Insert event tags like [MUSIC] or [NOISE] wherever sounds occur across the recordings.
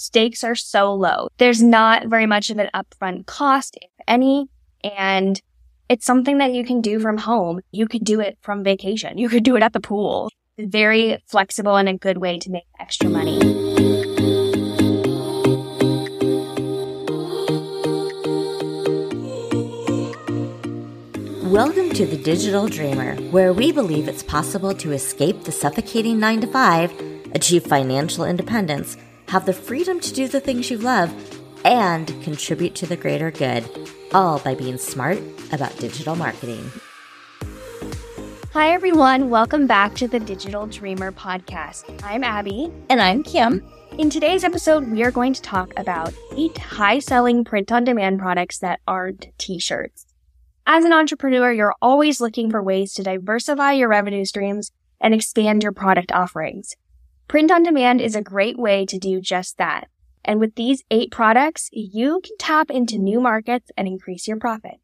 stakes are so low. There's not very much of an upfront cost, if any, and it's something that you can do from home. You could do it from vacation. You could do it at the pool. Very flexible and a good way to make extra money. Welcome to the Digital Dreamer, where we believe it's possible to escape the suffocating 9 to 5, achieve financial independence, have the freedom to do the things you love, and contribute to the greater good, all by being smart about digital marketing. Hi, everyone. Welcome back to the Digital Dreamer podcast. I'm Abby. And I'm Kim. In today's episode, we are going to talk about eight high selling print on demand products that aren't t shirts. As an entrepreneur, you're always looking for ways to diversify your revenue streams and expand your product offerings. Print on demand is a great way to do just that. And with these eight products, you can tap into new markets and increase your profit.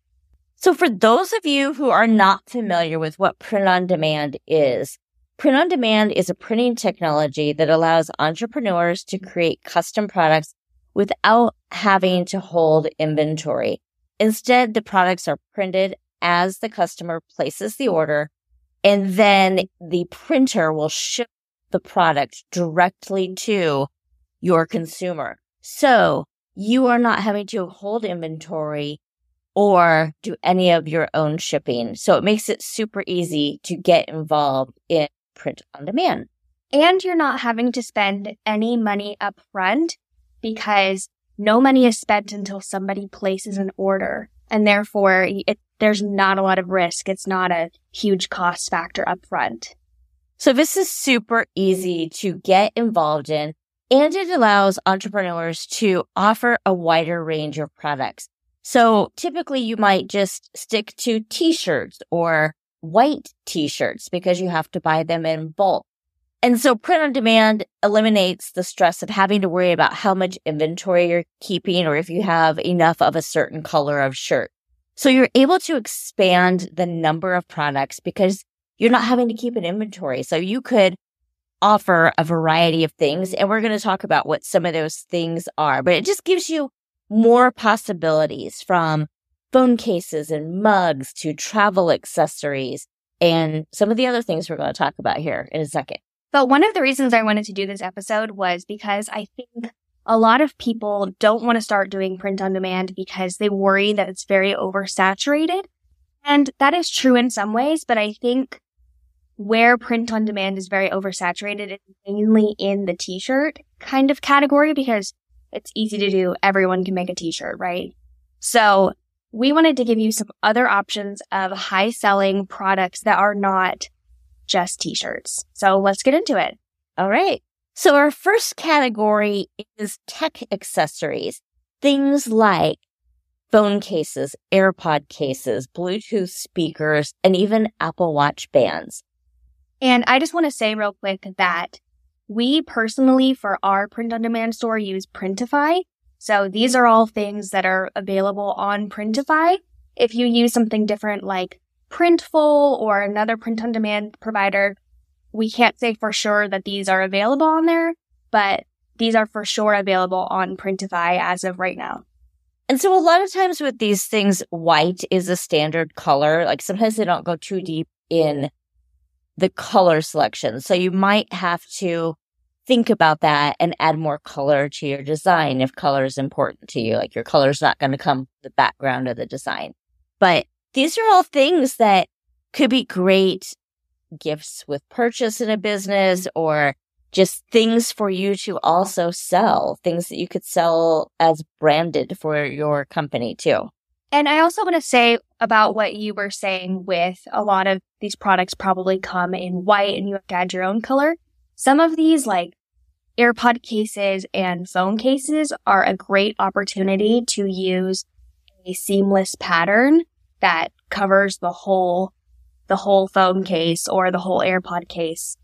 So for those of you who are not familiar with what print on demand is, print on demand is a printing technology that allows entrepreneurs to create custom products without having to hold inventory. Instead, the products are printed as the customer places the order, and then the printer will ship the product directly to your consumer. So you are not having to hold inventory or do any of your own shipping. So it makes it super easy to get involved in print on demand. And you're not having to spend any money up front because no money is spent until somebody places an order. And therefore, it, there's not a lot of risk. It's not a huge cost factor up front. So this is super easy to get involved in and it allows entrepreneurs to offer a wider range of products. So typically you might just stick to t-shirts or white t-shirts because you have to buy them in bulk. And so print on demand eliminates the stress of having to worry about how much inventory you're keeping or if you have enough of a certain color of shirt. So you're able to expand the number of products because you're not having to keep an inventory. So you could offer a variety of things and we're going to talk about what some of those things are, but it just gives you more possibilities from phone cases and mugs to travel accessories and some of the other things we're going to talk about here in a second. But one of the reasons I wanted to do this episode was because I think a lot of people don't want to start doing print on demand because they worry that it's very oversaturated. And that is true in some ways, but I think where print on demand is very oversaturated is mainly in the t-shirt kind of category because it's easy to do. Everyone can make a t-shirt, right? So we wanted to give you some other options of high selling products that are not just t-shirts. So let's get into it. All right. So our first category is tech accessories. Things like phone cases, AirPod cases, Bluetooth speakers, and even Apple Watch bands. And I just want to say real quick that we personally, for our print on demand store, use Printify. So these are all things that are available on Printify. If you use something different like Printful or another print on demand provider, we can't say for sure that these are available on there, but these are for sure available on Printify as of right now. And so a lot of times with these things, white is a standard color. Like sometimes they don't go too deep in the color selection. So you might have to think about that and add more color to your design if color is important to you. Like your color is not going to come the background of the design. But these are all things that could be great gifts with purchase in a business mm-hmm. or just things for you to also sell, things that you could sell as branded for your company too. And I also want to say about what you were saying with a lot of these products probably come in white and you have to add your own color. Some of these like AirPod cases and phone cases are a great opportunity to use a seamless pattern that covers the whole the whole phone case or the whole AirPod case.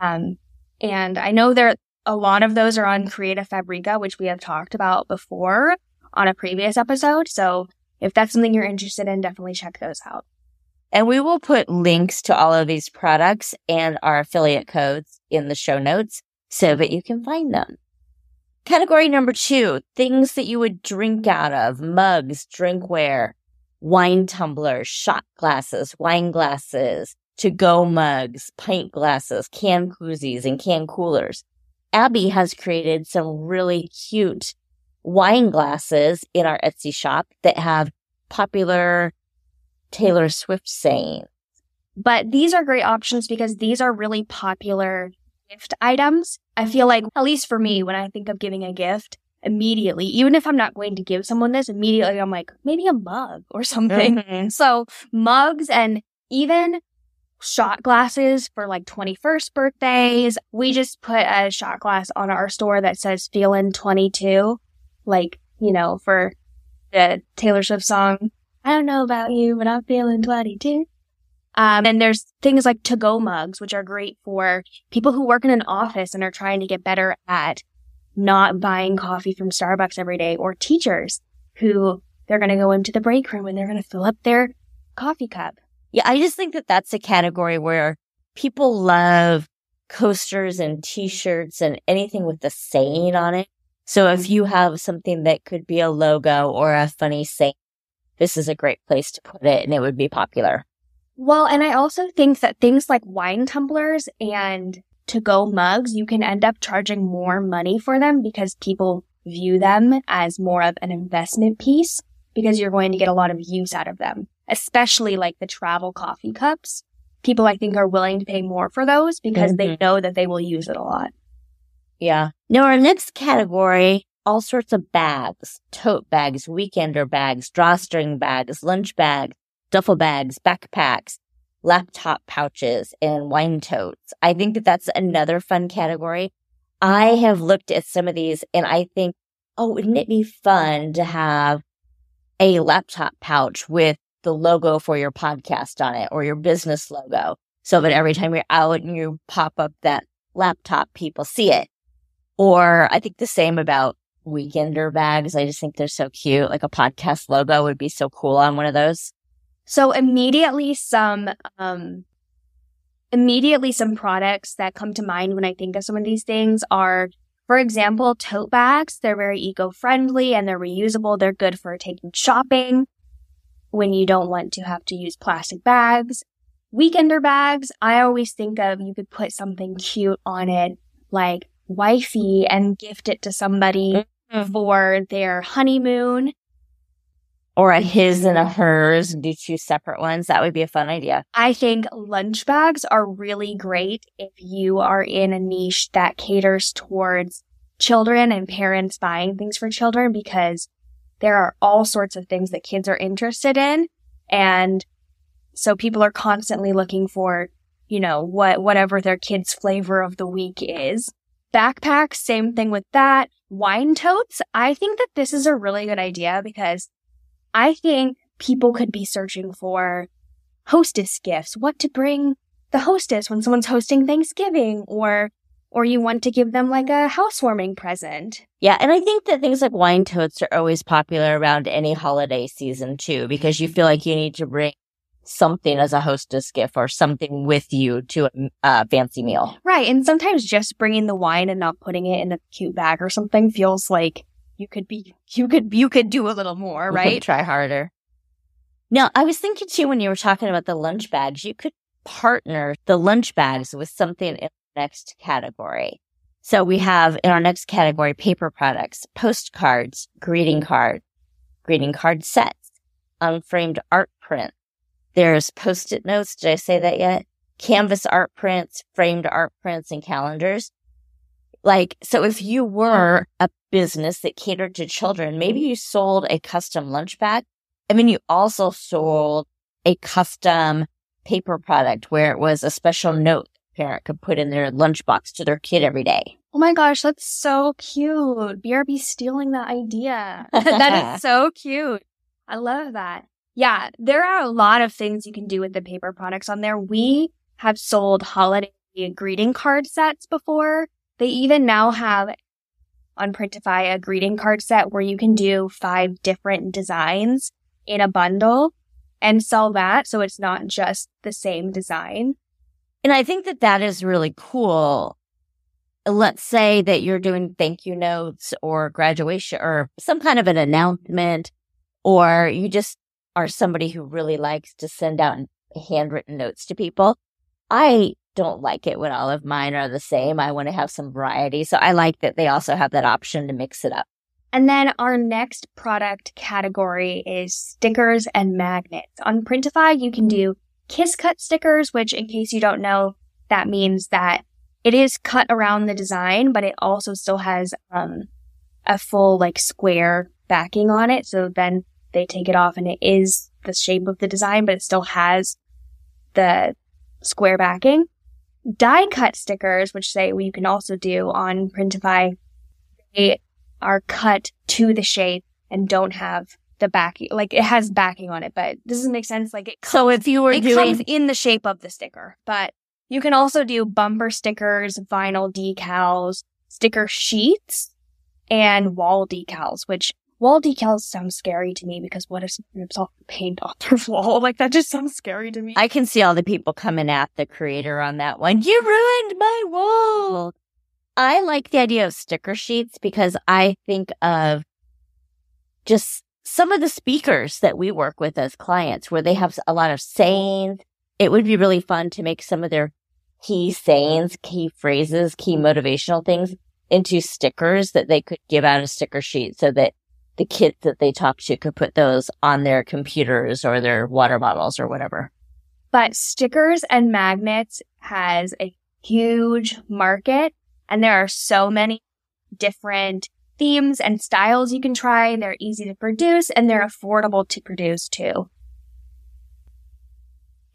Um, and I know there a lot of those are on Creative Fabrica, which we have talked about before on a previous episode. So if that's something you're interested in, definitely check those out. And we will put links to all of these products and our affiliate codes in the show notes so that you can find them. Category number two, things that you would drink out of, mugs, drinkware, wine tumblers, shot glasses, wine glasses, to go mugs, pint glasses, can koozies, and can coolers. Abby has created some really cute wine glasses in our Etsy shop that have popular Taylor Swift sayings. But these are great options because these are really popular gift items. I feel like, at least for me, when I think of giving a gift, immediately, even if I'm not going to give someone this, immediately I'm like, maybe a mug or something. Mm-hmm. So mugs and even shot glasses for like 21st birthdays. We just put a shot glass on our store that says feeling 22, like, you know, for the Taylor Swift song. I don't know about you, but I'm feeling 22. Um, and there's things like to go mugs, which are great for people who work in an office and are trying to get better at not buying coffee from Starbucks every day or teachers who they're going to go into the break room and they're going to fill up their coffee cup. Yeah. I just think that that's a category where people love coasters and t-shirts and anything with the saying on it. So if you have something that could be a logo or a funny saying, this is a great place to put it and it would be popular. Well, and I also think that things like wine tumblers and to go mugs, you can end up charging more money for them because people view them as more of an investment piece because you're going to get a lot of use out of them, especially like the travel coffee cups. People I think are willing to pay more for those because mm-hmm. they know that they will use it a lot. Yeah. Now our next category, all sorts of bags, tote bags, weekender bags, drawstring bags, lunch bags, duffel bags, backpacks, laptop pouches, and wine totes. I think that that's another fun category. I have looked at some of these and I think, oh, wouldn't it be fun to have a laptop pouch with the logo for your podcast on it or your business logo so that every time you're out and you pop up that laptop, people see it. Or I think the same about weekender bags. I just think they're so cute. Like a podcast logo would be so cool on one of those. So immediately some, um, immediately some products that come to mind when I think of some of these things are, for example, tote bags. They're very eco-friendly and they're reusable. They're good for taking shopping when you don't want to have to use plastic bags. Weekender bags, I always think of you could put something cute on it, like wifey and gift it to somebody mm-hmm. for their honeymoon or a his and a hers do two separate ones. That would be a fun idea. I think lunch bags are really great if you are in a niche that caters towards children and parents buying things for children because there are all sorts of things that kids are interested in. And so people are constantly looking for, you know, what, whatever their kid's flavor of the week is. Backpacks, same thing with that. Wine totes. I think that this is a really good idea because I think people could be searching for hostess gifts, what to bring the hostess when someone's hosting Thanksgiving or or you want to give them like a housewarming present. Yeah, and I think that things like wine totes are always popular around any holiday season too because you feel like you need to bring something as a hostess gift or something with you to a uh, fancy meal. Right, and sometimes just bringing the wine and not putting it in a cute bag or something feels like you could be you could you could do a little more, right? Try harder. Now, I was thinking too when you were talking about the lunch bags, you could partner the lunch bags with something in the next category. So we have in our next category paper products, postcards, greeting card, greeting card sets, unframed art print. There's post-it notes. Did I say that yet? Canvas art prints, framed art prints, and calendars. Like, so if you were a business that catered to children, maybe you sold a custom lunch bag. I mean, you also sold a custom paper product where it was a special note parent could put in their lunchbox to their kid every day. Oh my gosh, that's so cute. BRB stealing that idea. [LAUGHS] that is [LAUGHS] so cute. I love that. Yeah, there are a lot of things you can do with the paper products on there. We have sold holiday greeting card sets before they even now have on Printify a greeting card set where you can do five different designs in a bundle and sell that. So it's not just the same design. And I think that that is really cool let's say that you're doing thank you notes or graduation or some kind of an announcement, or you just are somebody who really likes to send out handwritten notes to people. I don't like it when all of mine are the same. I want to have some variety. So I like that they also have that option to mix it up. And then our next product category is stickers and magnets. On Printify, you can do kiss cut stickers, which in case you don't know, that means that it is cut around the design, but it also still has um, a full like square backing on it. So then they take it off and it is the shape of the design, but it still has the square backing. Die cut stickers, which say you can also do on Printify, they are cut to the shape and don't have the backing. Like it has backing on it, but this doesn't make sense. Like it. Comes, so if you were it doing comes in the shape of the sticker, but you can also do bumper stickers, vinyl decals, sticker sheets, and wall decals, which wall decals sound scary to me because what if someone rips off the paint off their [LAUGHS] wall? Like that just sounds scary to me. I can see all the people coming at the creator on that one. You ruined my wall. I like the idea of sticker sheets because I think of just some of the speakers that we work with as clients where they have a lot of sayings. It would be really fun to make some of their key sayings, key phrases, key motivational things into stickers that they could give out a sticker sheet so that the kids that they talk to could put those on their computers or their water bottles or whatever. But stickers and magnets has a huge market and there are so many different themes and styles you can try. They're easy to produce and they're affordable to produce too.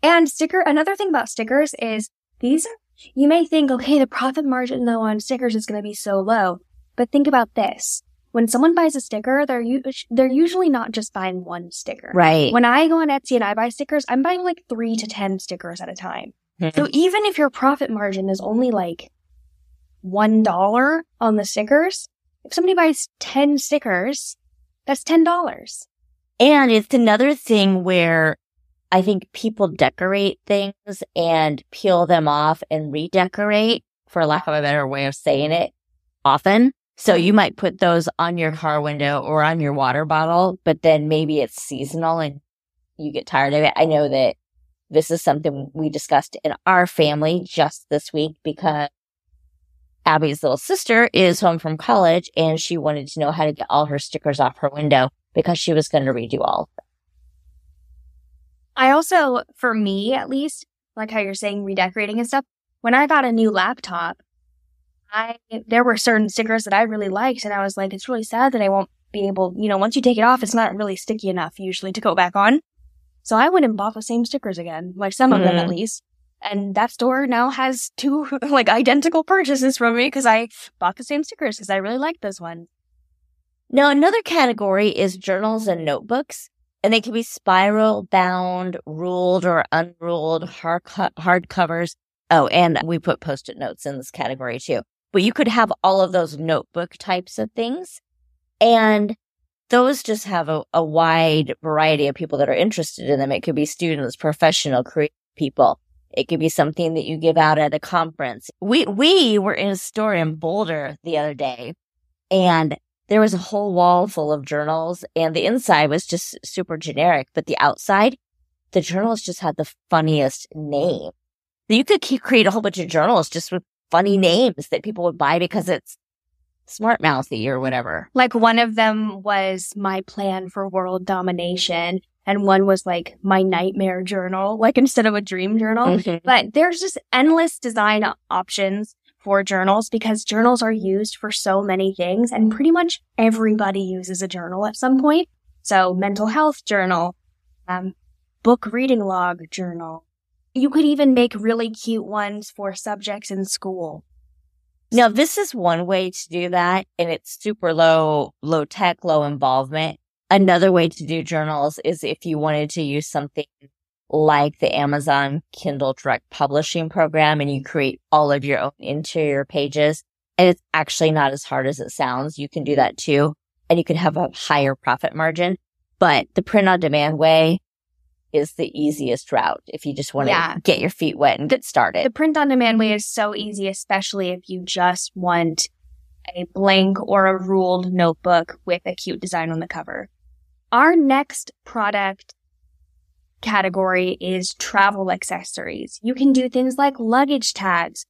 And sticker, another thing about stickers is these are, you may think, okay, the profit margin though on stickers is going to be so low. But think about this. When someone buys a sticker, they're, they're usually not just buying one sticker. Right. When I go on Etsy and I buy stickers, I'm buying like three to 10 stickers at a time. Mm-hmm. So even if your profit margin is only like $1 on the stickers, if somebody buys 10 stickers, that's $10. And it's another thing where I think people decorate things and peel them off and redecorate, for lack of a better way of saying it, often. So you might put those on your car window or on your water bottle, but then maybe it's seasonal and you get tired of it. I know that this is something we discussed in our family just this week because Abby's little sister is home from college and she wanted to know how to get all her stickers off her window because she was going to redo all of them. I also, for me at least, like how you're saying redecorating and stuff, when I got a new laptop, I, there were certain stickers that I really liked and I was like, it's really sad that I won't be able, you know, once you take it off, it's not really sticky enough usually to go back on. So I went and bought the same stickers again, like some mm-hmm. of them at mm-hmm. least. And that store now has two [LAUGHS] like identical purchases from me because I bought the same stickers because I really like those ones. Now, another category is journals and notebooks and they can be spiral bound, ruled or unruled hard, hard covers. Oh, and we put post-it notes in this category too. But you could have all of those notebook types of things. And those just have a, a wide variety of people that are interested in them. It could be students, professional, creative people. It could be something that you give out at a conference. We, we were in a store in Boulder the other day and there was a whole wall full of journals and the inside was just super generic, but the outside, the journals just had the funniest name. You could keep, create a whole bunch of journals just with funny names that people would buy because it's smart mouthy or whatever. Like one of them was my plan for world domination and one was like my nightmare journal, like instead of a dream journal. Mm-hmm. But there's just endless design options for journals because journals are used for so many things and pretty much everybody uses a journal at some point. So mental health journal, um, book reading log journal. You could even make really cute ones for subjects in school. Now, this is one way to do that, and it's super low, low tech, low involvement. Another way to do journals is if you wanted to use something like the Amazon Kindle Direct Publishing program and you create all of your own interior pages. And it's actually not as hard as it sounds. You can do that too. And you can have a higher profit margin. But the print on demand way is the easiest route if you just want to Yeah. get your feet wet and get started. The print on demand way is so easy, especially if you just want a blank or a ruled notebook with a cute design on the cover. Our next product category is travel accessories. You can do things like luggage tags.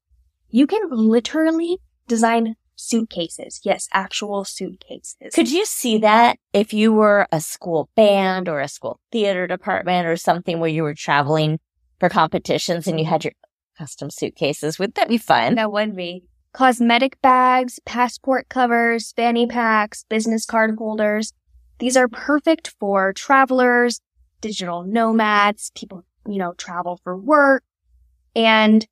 You can literally design suitcases. Yes, actual suitcases. Could you see that if you were a school band or a school theater department or something where you were traveling for competitions and you had your custom suitcases? Would that be fun? That would be. Cosmetic bags, passport covers, fanny packs, business card holders. These are perfect for travelers, digital nomads, people, you know, travel for work. And,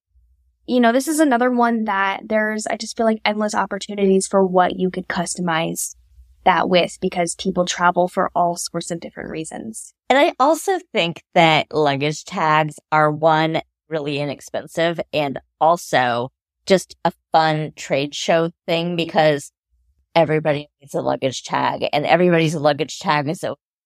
you know, this is another one that there's, I just feel like endless opportunities for what you could customize that with because people travel for all sorts of different reasons. And I also think that luggage tags are one really inexpensive and also just a fun trade show thing because everybody needs a luggage tag and everybody's luggage tag is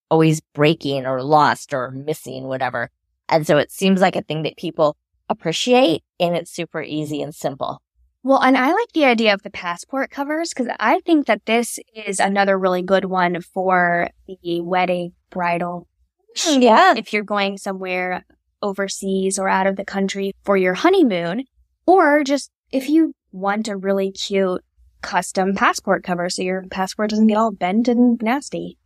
always breaking or lost or missing, whatever. And so it seems like a thing that people appreciate and it's super easy and simple. Well, and I like the idea of the passport covers because I think that this is another really good one for the wedding bridal. Mm, yeah. If you're going somewhere overseas or out of the country for your honeymoon, or just if you want a really cute custom passport cover so your passport doesn't get all bent and nasty.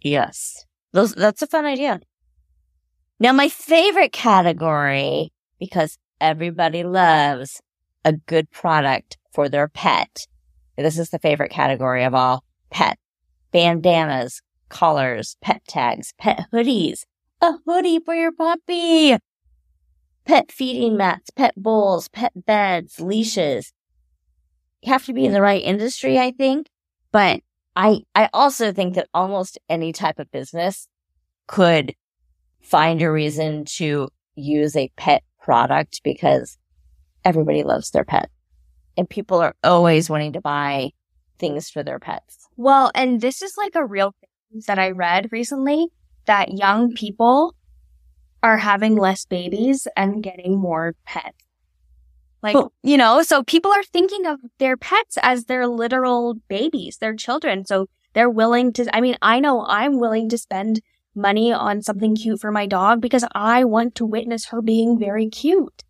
Yes. Those, that's a fun idea. Now, my favorite category, because everybody loves a good product for their pet. This is the favorite category of all pet bandanas, collars, pet tags, pet hoodies, a hoodie for your puppy, pet feeding mats, pet bowls, pet beds, leashes. You have to be in the right industry, I think, but I, I also think that almost any type of business could find a reason to use a pet product because everybody loves their pet and people are always wanting to buy things for their pets. Well, and this is like a real thing that I read recently that young people are having less babies and getting more pets. Like, you know, so people are thinking of their pets as their literal babies, their children. So they're willing to, I mean, I know I'm willing to spend money on something cute for my dog because I want to witness her being very cute.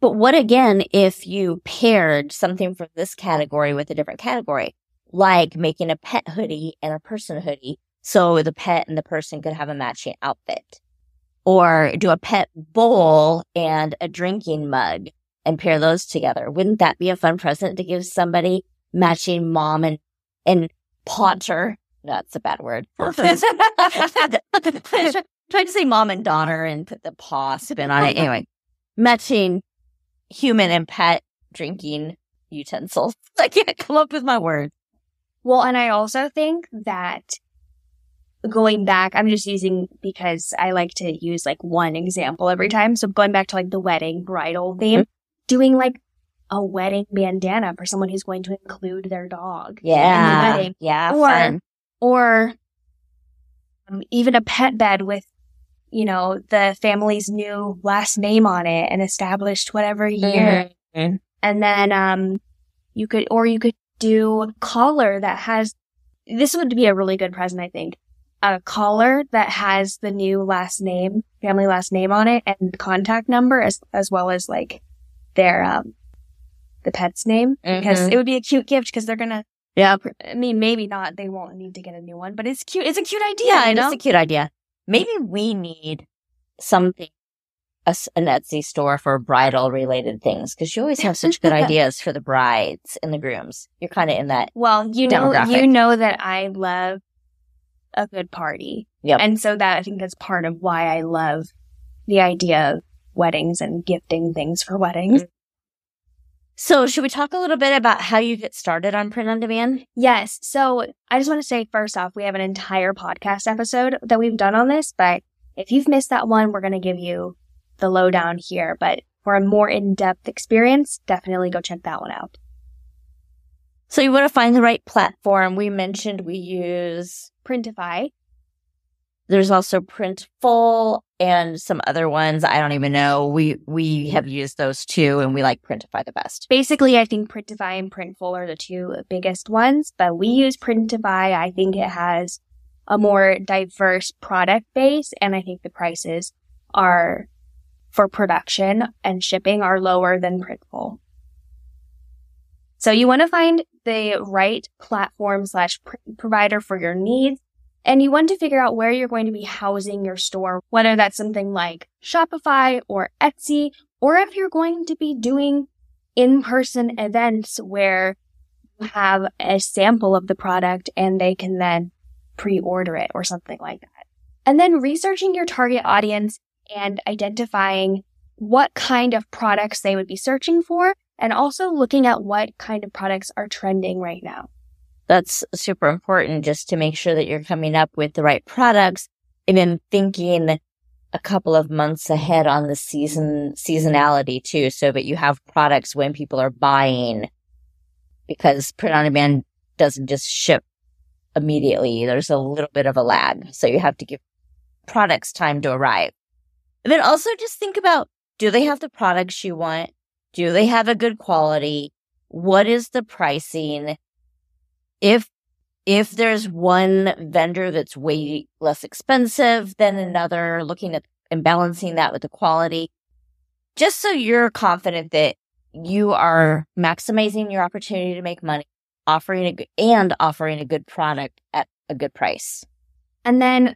But what again if you paired something from this category with a different category, like making a pet hoodie and a person hoodie so the pet and the person could have a matching outfit? Or do a pet bowl and a drinking mug and pair those together? Wouldn't that be a fun present to give somebody matching mom and, and potter? That's a bad word. [LAUGHS] Tried to say mom and daughter and put the paw spin on it. Anyway, matching human and pet drinking utensils. [LAUGHS] I can't come up with my word. Well, and I also think that going back, I'm just using because I like to use like one example every time. So going back to like the wedding bridal theme, mm-hmm. doing like a wedding bandana for someone who's going to include their dog in the Yeah. wedding, Yeah. Or- fun. Or um, even a pet bed with, you know, the family's new last name on it and established whatever year. Mhm. And then um you could or you could do a collar that has this would be a really good present, I think. A collar that has the new last name, family last name on it and contact number as as well as like their um the pet's name. Because Mhm. it would be a cute gift because they're gonna Yeah. I mean maybe not they won't need to get a new one, but it's cute it's a cute idea, Yeah. you know? It's a cute idea. Maybe we need something, a, an Etsy store for bridal related things because you always have such good [LAUGHS] ideas for the brides and the grooms. You're kind of in that. Well, you know, you know that I love a good party. Yep. And so that I think that's part of why I love the idea of weddings and gifting things for weddings. Mm-hmm. So, should we talk a little bit about how you get started on print on demand? Yes. So I just want to say first off, we have an entire podcast episode that we've done on this, but if you've missed that one, we're going to give you the lowdown here. But for a more in-depth experience, definitely go check that one out. So, you want to find the right platform. We mentioned we use Printify. There's also Printful and some other ones. I don't even know. We we have used those too, and we like Printify the best. Basically, I think Printify and Printful are the two biggest ones, but we use Printify. I think it has a more diverse product base, and I think the prices are for production and shipping are lower than Printful. So you want to find the right platform slash provider for your needs. And you want to figure out where you're going to be housing your store, whether that's something like Shopify or Etsy, or if you're going to be doing in-person events where you have a sample of the product and they can then pre-order it or something like that. And then researching your target audience and identifying what kind of products they would be searching for and also looking at what kind of products are trending right now that's super important just to make sure that you're coming up with the right products and then thinking a couple of months ahead on the season seasonality too, so that you have products when people are buying because print on demand doesn't just ship immediately. There's a little bit of a lag. So you have to give products time to arrive. And then also just think about, do they have the products you want? Do they have a good quality? What is the pricing? If if there's one vendor that's way less expensive than another, looking at and balancing that with the quality, just so you're confident that you are maximizing your opportunity to make money, offering a good, and offering a good product at a good price. And then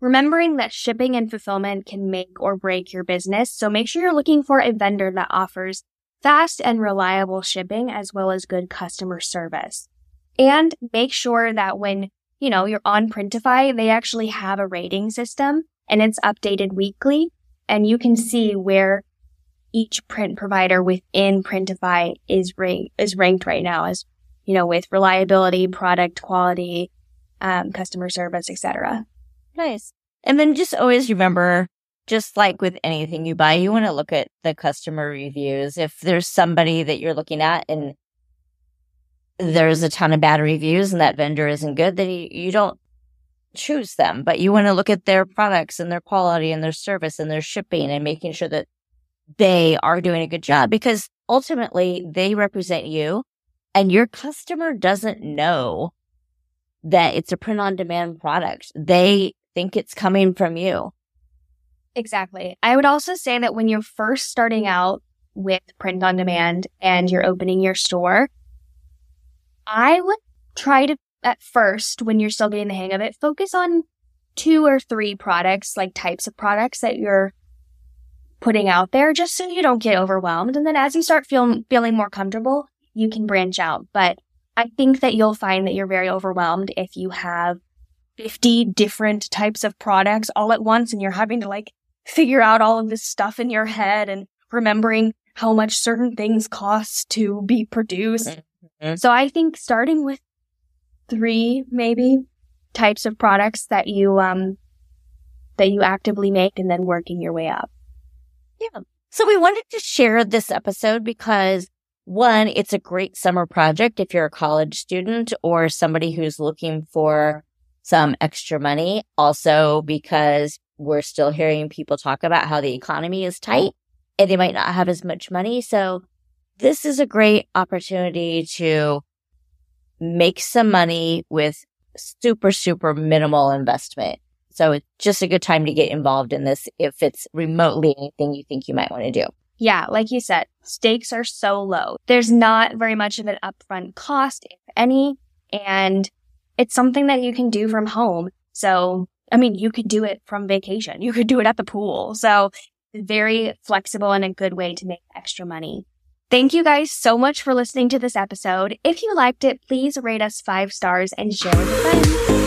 remembering that shipping and fulfillment can make or break your business. So make sure you're looking for a vendor that offers fast and reliable shipping as well as good customer service. And make sure that when, you know, you're on Printify, they actually have a rating system and it's updated weekly and you can see where each print provider within Printify is ranked, is ranked right now as, you know, with reliability, product quality, um, customer service, etc. Nice. And then just always remember, just like with anything you buy, you want to look at the customer reviews. If there's somebody that you're looking at and there's a ton of bad reviews and that vendor isn't good, then you, don't choose them. But you want to look at their products and their quality and their service and their shipping and making sure that they are doing a good job because ultimately they represent you and your customer doesn't know that it's a print on demand product. They think it's coming from you. Exactly. I would also say that when you're first starting out with print on demand and you're opening your store, I would try to, at first, when you're still getting the hang of it, focus on two or three products, like types of products that you're putting out there, just so you don't get overwhelmed. And then as you start feeling, feeling more comfortable, you can branch out. But I think that you'll find that you're very overwhelmed if you have 50 different types of products all at once and you're having to like figure out all of this stuff in your head and remembering how much certain things cost to be produced. Mm. Mm-hmm. So I think starting with three maybe types of products that you um that you actively make and then working your way up. Yeah. So we wanted to share this episode because one, it's a great summer project if you're a college student or somebody who's looking for some extra money. Also because we're still hearing people talk about how the economy is tight and they might not have as much money. So this is a great opportunity to make some money with super, super minimal investment. So it's just a good time to get involved in this if it's remotely anything you think you might want to do. Yeah, like you said, stakes are so low. There's not very much of an upfront cost, if any, and it's something that you can do from home. So, I mean, you could do it from vacation. You could do it at the pool. So very flexible and a good way to make extra money. Thank you guys so much for listening to this episode. If you liked it, please rate us five stars and share with your friends.